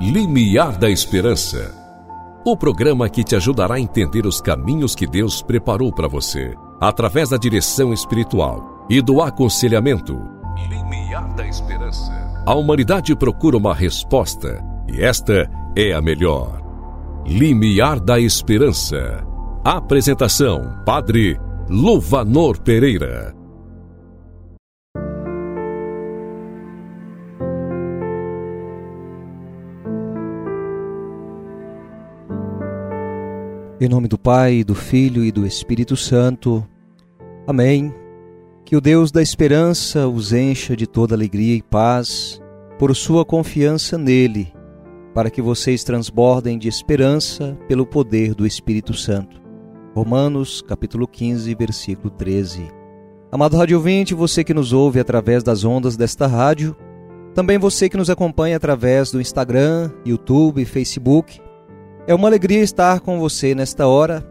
Limiar da Esperança. O programa que te ajudará a entender os caminhos que Deus preparou para você, através da direção espiritual e do aconselhamento. Limiar da Esperança. A humanidade procura uma resposta e esta é a melhor. Limiar da Esperança. Apresentação: Padre Luvanor Pereira. Em nome do Pai, do Filho e do Espírito Santo. Amém. Que o Deus da esperança os encha de toda alegria e paz por sua confiança nele, para que vocês transbordem de esperança pelo poder do Espírito Santo. Romanos, capítulo 15, versículo 13. Amado rádio ouvinte, você que nos ouve através das ondas desta rádio, também você que nos acompanha através do Instagram, YouTube, Facebook, é uma alegria estar com você nesta hora.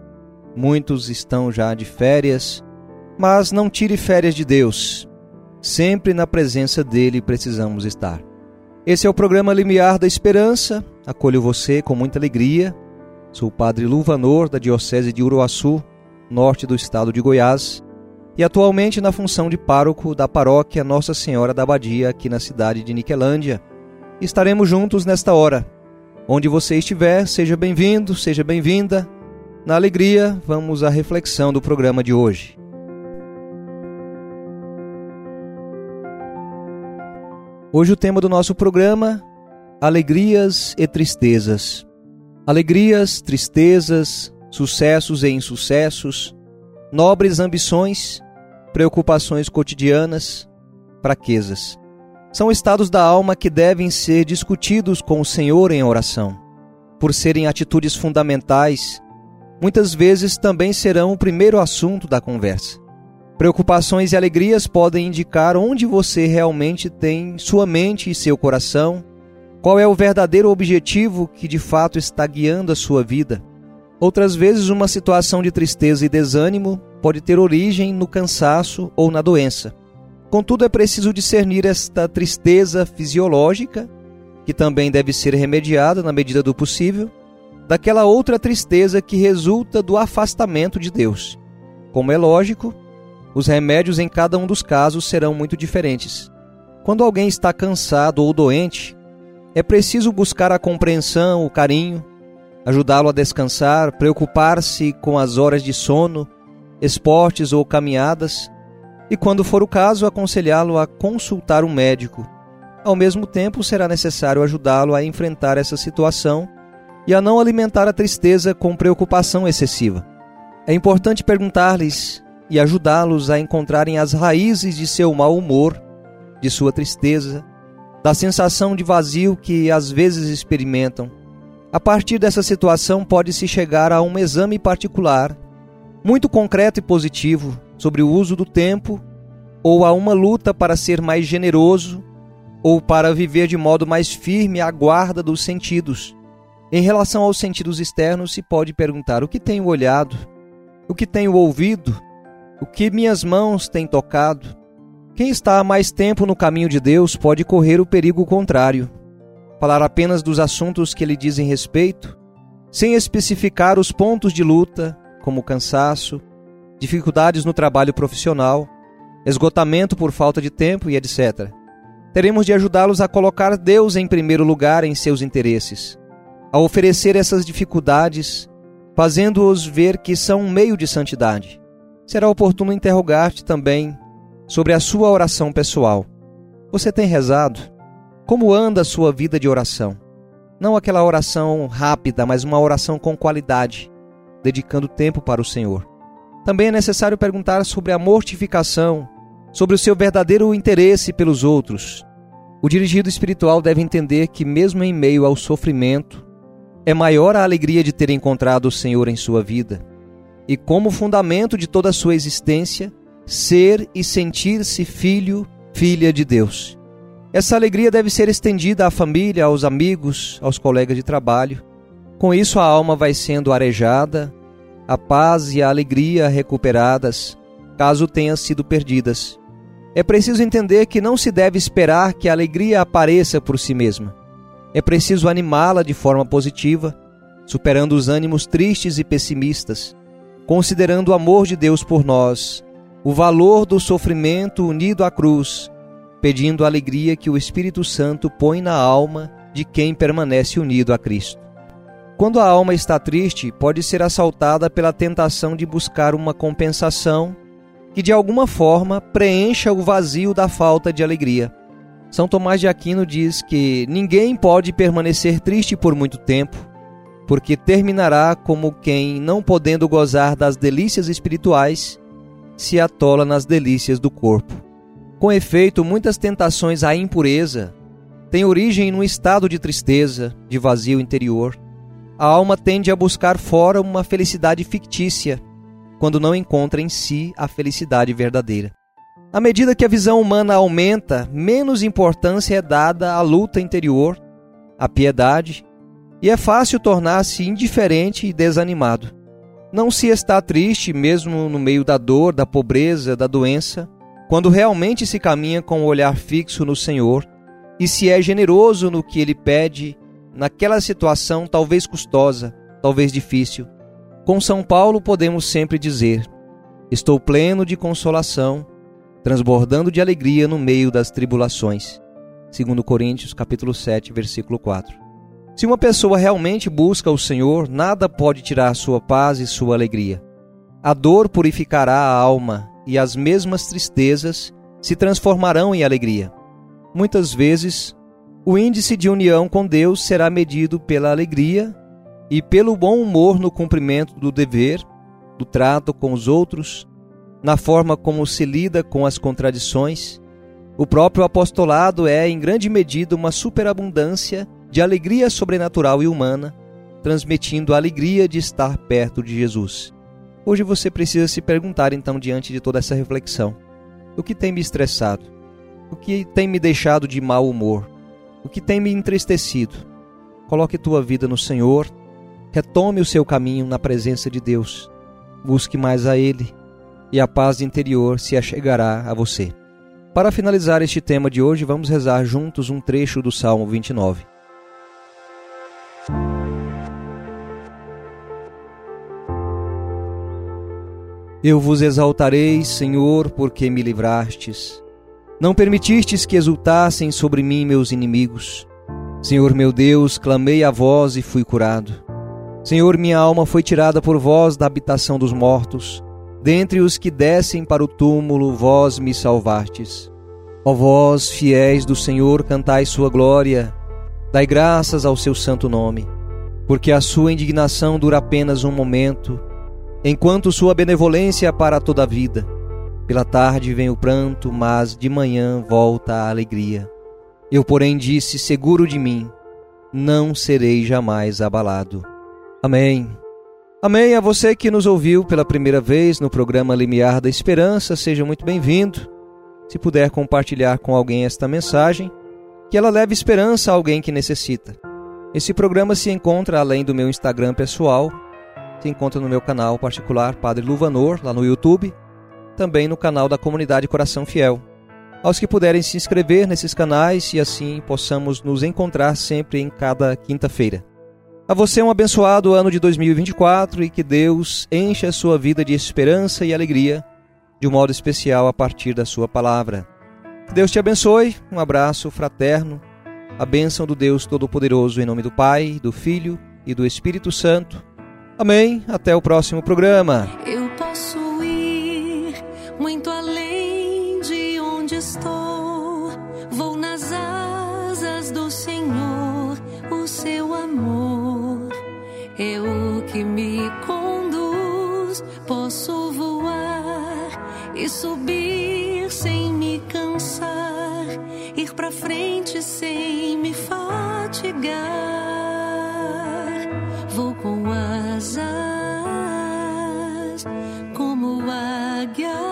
Muitos estão já de férias, mas não tire férias de Deus. Sempre na presença dele precisamos estar. Esse é o programa Limiar da Esperança. Acolho você com muita alegria. Sou o Padre Luvanor, da Diocese de Uruaçu, norte do estado de Goiás, e atualmente na função de pároco da paróquia Nossa Senhora da Abadia, aqui na cidade de Niquelândia. Estaremos juntos nesta hora Onde você estiver, seja bem-vindo, seja bem-vinda. Na alegria, vamos à reflexão do programa de hoje. Hoje o tema do nosso programa: Alegrias e Tristezas. Alegrias, tristezas, sucessos e insucessos, nobres ambições, preocupações cotidianas, fraquezas. São estados da alma que devem ser discutidos com o Senhor em oração. Por serem atitudes fundamentais, muitas vezes também serão o primeiro assunto da conversa. Preocupações e alegrias podem indicar onde você realmente tem sua mente e seu coração, qual é o verdadeiro objetivo que de fato está guiando a sua vida. Outras vezes, uma situação de tristeza e desânimo pode ter origem no cansaço ou na doença. Contudo, é preciso discernir esta tristeza fisiológica, que também deve ser remediada na medida do possível, daquela outra tristeza que resulta do afastamento de Deus. Como é lógico, os remédios em cada um dos casos serão muito diferentes. Quando alguém está cansado ou doente, é preciso buscar a compreensão, o carinho, ajudá-lo a descansar, preocupar-se com as horas de sono, esportes ou caminhadas, e, quando for o caso, aconselhá-lo a consultar um médico. Ao mesmo tempo, será necessário ajudá-lo a enfrentar essa situação e a não alimentar a tristeza com preocupação excessiva. É importante perguntar-lhes e ajudá-los a encontrarem as raízes de seu mau humor, de sua tristeza, da sensação de vazio que às vezes experimentam. A partir dessa situação, pode-se chegar a um exame particular, muito concreto e positivo, sobre o uso do tempo, ou a uma luta para ser mais generoso, ou para viver de modo mais firme à guarda dos sentidos. Em relação aos sentidos externos, se pode perguntar: o que tenho olhado? O que tenho ouvido? O que minhas mãos têm tocado? Quem está há mais tempo no caminho de Deus pode correr o perigo contrário. Falar apenas dos assuntos que lhe dizem respeito, sem especificar os pontos de luta, como cansaço, dificuldades no trabalho profissional, esgotamento por falta de tempo e etc. Teremos de ajudá-los a colocar Deus em primeiro lugar em seus interesses, a oferecer essas dificuldades, fazendo-os ver que são um meio de santidade. Será oportuno interrogar-te também sobre a sua oração pessoal. Você tem rezado? Como anda a sua vida de oração? Não aquela oração rápida, mas uma oração com qualidade, dedicando tempo para o Senhor. Também é necessário perguntar sobre a mortificação, sobre o seu verdadeiro interesse pelos outros. O dirigido espiritual deve entender que, mesmo em meio ao sofrimento, é maior a alegria de ter encontrado o Senhor em sua vida, e como fundamento de toda a sua existência, ser e sentir-se filho, filha de Deus. Essa alegria deve ser estendida à família, aos amigos, aos colegas de trabalho. Com isso, a alma vai sendo arejada, a paz e a alegria recuperadas, caso tenham sido perdidas. É preciso entender que não se deve esperar que a alegria apareça por si mesma. É preciso animá-la de forma positiva, superando os ânimos tristes e pessimistas, considerando o amor de Deus por nós, o valor do sofrimento unido à cruz, pedindo a alegria que o Espírito Santo põe na alma de quem permanece unido a Cristo. Quando a alma está triste, pode ser assaltada pela tentação de buscar uma compensação que de alguma forma preencha o vazio da falta de alegria. São Tomás de Aquino diz que ninguém pode permanecer triste por muito tempo, porque terminará como quem, não podendo gozar das delícias espirituais, se atola nas delícias do corpo. Com efeito, muitas tentações à impureza têm origem num estado de tristeza, de vazio interior. A alma tende a buscar fora uma felicidade fictícia, quando não encontra em si a felicidade verdadeira. À medida que a visão humana aumenta, menos importância é dada à luta interior, à piedade, e é fácil tornar-se indiferente e desanimado. Não se está triste mesmo no meio da dor, da pobreza, da doença, quando realmente se caminha com o olhar fixo no Senhor e se é generoso no que ele pede naquela situação talvez custosa, talvez difícil. Com São Paulo podemos sempre dizer: Estou pleno de consolação transbordando de alegria no meio das tribulações. Segundo Coríntios, capítulo 7, versículo 4. Se uma pessoa realmente busca o Senhor, nada pode tirar sua paz e sua alegria. A dor purificará a alma e as mesmas tristezas se transformarão em alegria. Muitas vezes, o índice de união com Deus será medido pela alegria e pelo bom humor no cumprimento do dever, do trato com os outros, na forma como se lida com as contradições. O próprio apostolado é, em grande medida, uma superabundância de alegria sobrenatural e humana, transmitindo a alegria de estar perto de Jesus. Hoje você precisa se perguntar, então, diante de toda essa reflexão: o que tem me estressado? O que tem me deixado de mau humor? O que tem me entristecido? Coloque tua vida no Senhor, retome o seu caminho na presença de Deus, busque mais a Ele e a paz interior se achegará a você. Para finalizar este tema de hoje, vamos rezar juntos um trecho do Salmo 29. Eu vos exaltarei, Senhor, porque me livrastes. Não permitistes que exultassem sobre mim meus inimigos. Senhor meu Deus, clamei a vós e fui curado. Senhor, minha alma foi tirada por vós da habitação dos mortos Dentre os que descem para o túmulo, vós me salvastes. Ó vós, fiéis do Senhor, cantai sua glória, dai graças ao seu santo nome, porque a sua indignação dura apenas um momento, enquanto sua benevolência é para toda a vida. Pela tarde vem o pranto, mas de manhã volta a alegria. Eu, porém, disse, seguro de mim, não serei jamais abalado. Amém. Amém. A você que nos ouviu pela primeira vez no programa Limiar da Esperança, seja muito bem-vindo. Se puder compartilhar com alguém esta mensagem, que ela leve esperança a alguém que necessita. Esse programa se encontra além do meu Instagram pessoal, se encontra no meu canal particular Padre Luvanor, lá no YouTube, também no canal da comunidade Coração Fiel. Aos que puderem se inscrever nesses canais e assim possamos nos encontrar sempre em cada quinta-feira. A você um abençoado ano de 2024 e que Deus enche a sua vida de esperança e alegria, de um modo especial a partir da sua palavra. Deus te abençoe, um abraço fraterno, a bênção do Deus Todo-Poderoso em nome do Pai, do Filho e do Espírito Santo. Amém. Até o próximo programa. É o que me conduz. Posso voar e subir sem me cansar, ir para frente sem me fatigar. Vou com asas como águia,